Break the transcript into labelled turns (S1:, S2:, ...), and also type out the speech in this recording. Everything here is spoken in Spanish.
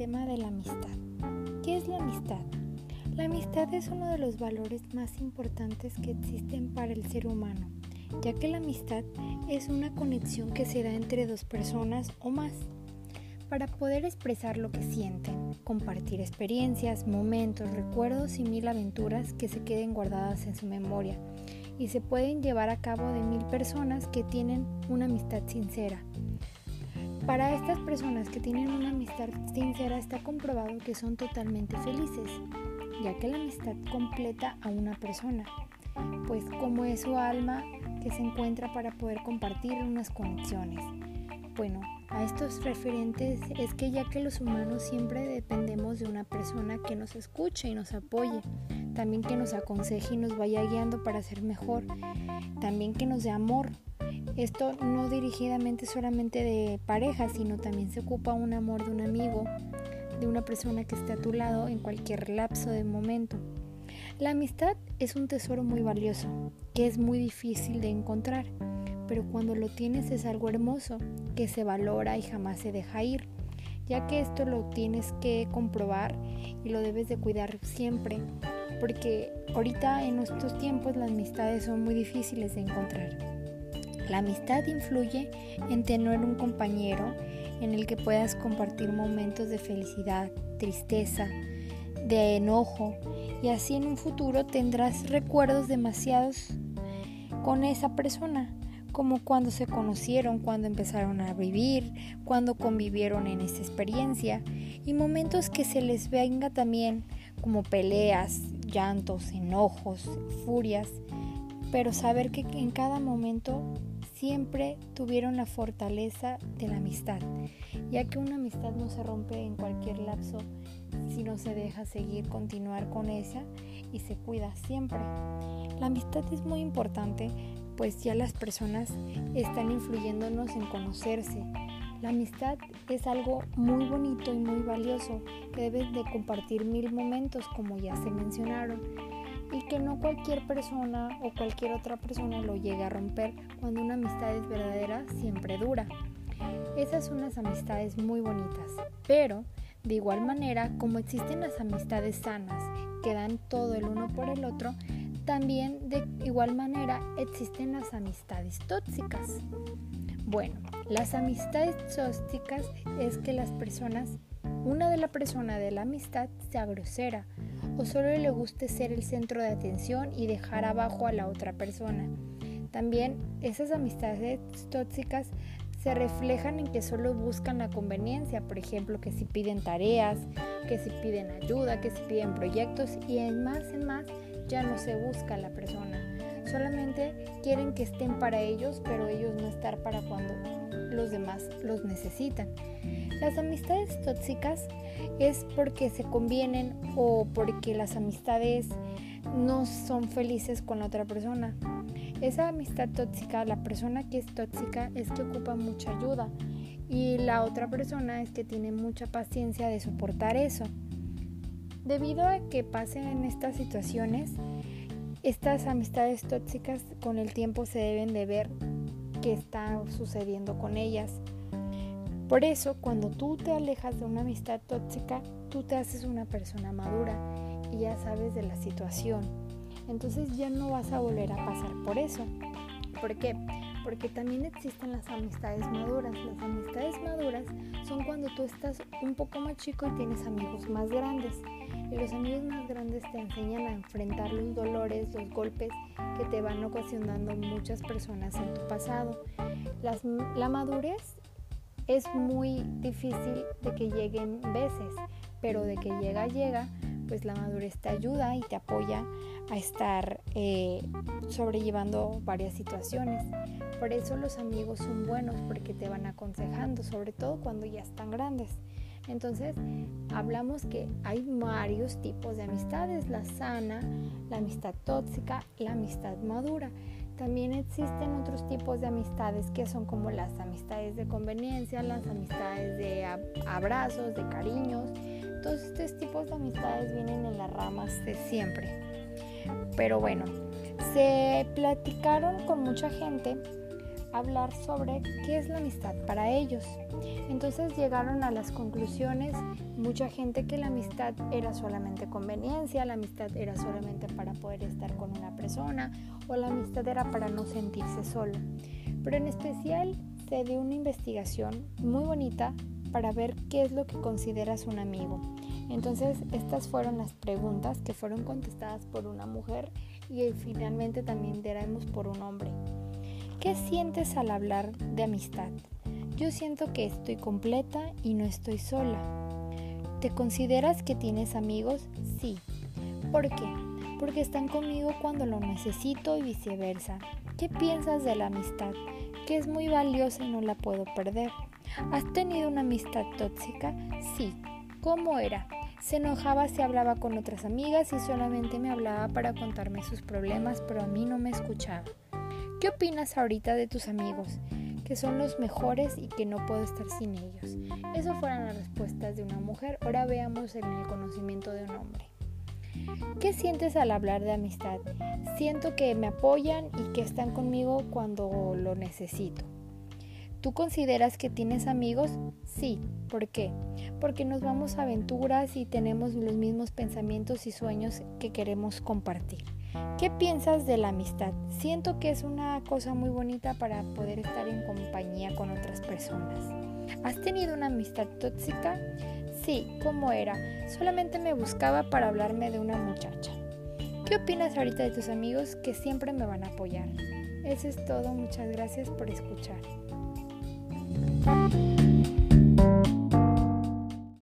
S1: tema de la amistad. ¿Qué es la amistad? La amistad es uno de los valores más importantes que existen para el ser humano, ya que la amistad es una conexión que se da entre dos personas o más para poder expresar lo que sienten, compartir experiencias, momentos, recuerdos y mil aventuras que se queden guardadas en su memoria y se pueden llevar a cabo de mil personas que tienen una amistad sincera. Para estas personas que tienen una amistad sincera está comprobado que son totalmente felices, ya que la amistad completa a una persona, pues como es su alma que se encuentra para poder compartir unas conexiones. Bueno, a estos referentes es que ya que los humanos siempre dependemos de una persona que nos escuche y nos apoye, también que nos aconseje y nos vaya guiando para ser mejor, también que nos dé amor. Esto no dirigidamente solamente de pareja, sino también se ocupa un amor de un amigo, de una persona que esté a tu lado en cualquier lapso de momento. La amistad es un tesoro muy valioso, que es muy difícil de encontrar pero cuando lo tienes es algo hermoso, que se valora y jamás se deja ir, ya que esto lo tienes que comprobar y lo debes de cuidar siempre, porque ahorita en nuestros tiempos las amistades son muy difíciles de encontrar. La amistad influye en tener un compañero en el que puedas compartir momentos de felicidad, tristeza, de enojo y así en un futuro tendrás recuerdos demasiados con esa persona como cuando se conocieron, cuando empezaron a vivir, cuando convivieron en esa experiencia y momentos que se les venga también como peleas, llantos, enojos, furias, pero saber que en cada momento siempre tuvieron la fortaleza de la amistad, ya que una amistad no se rompe en cualquier lapso si no se deja seguir, continuar con ella y se cuida siempre. La amistad es muy importante pues ya las personas están influyéndonos en conocerse. La amistad es algo muy bonito y muy valioso que debes de compartir mil momentos como ya se mencionaron y que no cualquier persona o cualquier otra persona lo llegue a romper cuando una amistad es verdadera siempre dura. Esas son las amistades muy bonitas, pero de igual manera como existen las amistades sanas que dan todo el uno por el otro, también de igual manera existen las amistades tóxicas. Bueno, las amistades tóxicas es que las personas, una de la persona de la amistad sea grosera o solo le guste ser el centro de atención y dejar abajo a la otra persona. También esas amistades tóxicas se reflejan en que solo buscan la conveniencia, por ejemplo, que si piden tareas, que si piden ayuda, que si piden proyectos y en más en más ya no se busca a la persona. Solamente quieren que estén para ellos, pero ellos no estar para cuando los demás los necesitan. Las amistades tóxicas es porque se convienen o porque las amistades no son felices con la otra persona. Esa amistad tóxica, la persona que es tóxica es que ocupa mucha ayuda y la otra persona es que tiene mucha paciencia de soportar eso. Debido a que pasen estas situaciones, estas amistades tóxicas con el tiempo se deben de ver qué está sucediendo con ellas. Por eso, cuando tú te alejas de una amistad tóxica, tú te haces una persona madura y ya sabes de la situación. Entonces ya no vas a volver a pasar por eso. ¿Por qué? Porque también existen las amistades maduras. Las amistades maduras son cuando tú estás un poco más chico y tienes amigos más grandes. Y los amigos más grandes te enseñan a enfrentar los dolores, los golpes que te van ocasionando muchas personas en tu pasado. la madurez es muy difícil de que lleguen veces, pero de que llega, llega, pues la madurez te ayuda y te apoya a estar eh, sobrellevando varias situaciones. Por eso los amigos son buenos porque te van aconsejando, sobre todo cuando ya están grandes. Entonces, hablamos que hay varios tipos de amistades, la sana, la amistad tóxica, la amistad madura. También existen otros tipos de amistades que son como las amistades de conveniencia, las amistades de abrazos, de cariños. Todos estos tipos de amistades vienen en las ramas de siempre. Pero bueno, se platicaron con mucha gente hablar sobre qué es la amistad para ellos. Entonces llegaron a las conclusiones mucha gente que la amistad era solamente conveniencia, la amistad era solamente para poder estar con una persona o la amistad era para no sentirse solo. Pero en especial se dio una investigación muy bonita para ver qué es lo que consideras un amigo. Entonces estas fueron las preguntas que fueron contestadas por una mujer y finalmente también diremos por un hombre. ¿Qué sientes al hablar de amistad? Yo siento que estoy completa y no estoy sola. ¿Te consideras que tienes amigos? Sí. ¿Por qué? Porque están conmigo cuando lo necesito y viceversa. ¿Qué piensas de la amistad? Que es muy valiosa y no la puedo perder. ¿Has tenido una amistad tóxica? Sí. ¿Cómo era? Se enojaba si hablaba con otras amigas y solamente me hablaba para contarme sus problemas, pero a mí no me escuchaba. ¿Qué opinas ahorita de tus amigos? Que son los mejores y que no puedo estar sin ellos. Eso fueron las respuestas de una mujer. Ahora veamos el conocimiento de un hombre. ¿Qué sientes al hablar de amistad? Siento que me apoyan y que están conmigo cuando lo necesito. ¿Tú consideras que tienes amigos? Sí. ¿Por qué? Porque nos vamos a aventuras y tenemos los mismos pensamientos y sueños que queremos compartir. ¿Qué piensas de la amistad? Siento que es una cosa muy bonita para poder estar en compañía con otras personas. ¿Has tenido una amistad tóxica? Sí, ¿cómo era? Solamente me buscaba para hablarme de una muchacha. ¿Qué opinas ahorita de tus amigos que siempre me van a apoyar? Eso es todo, muchas gracias por escuchar.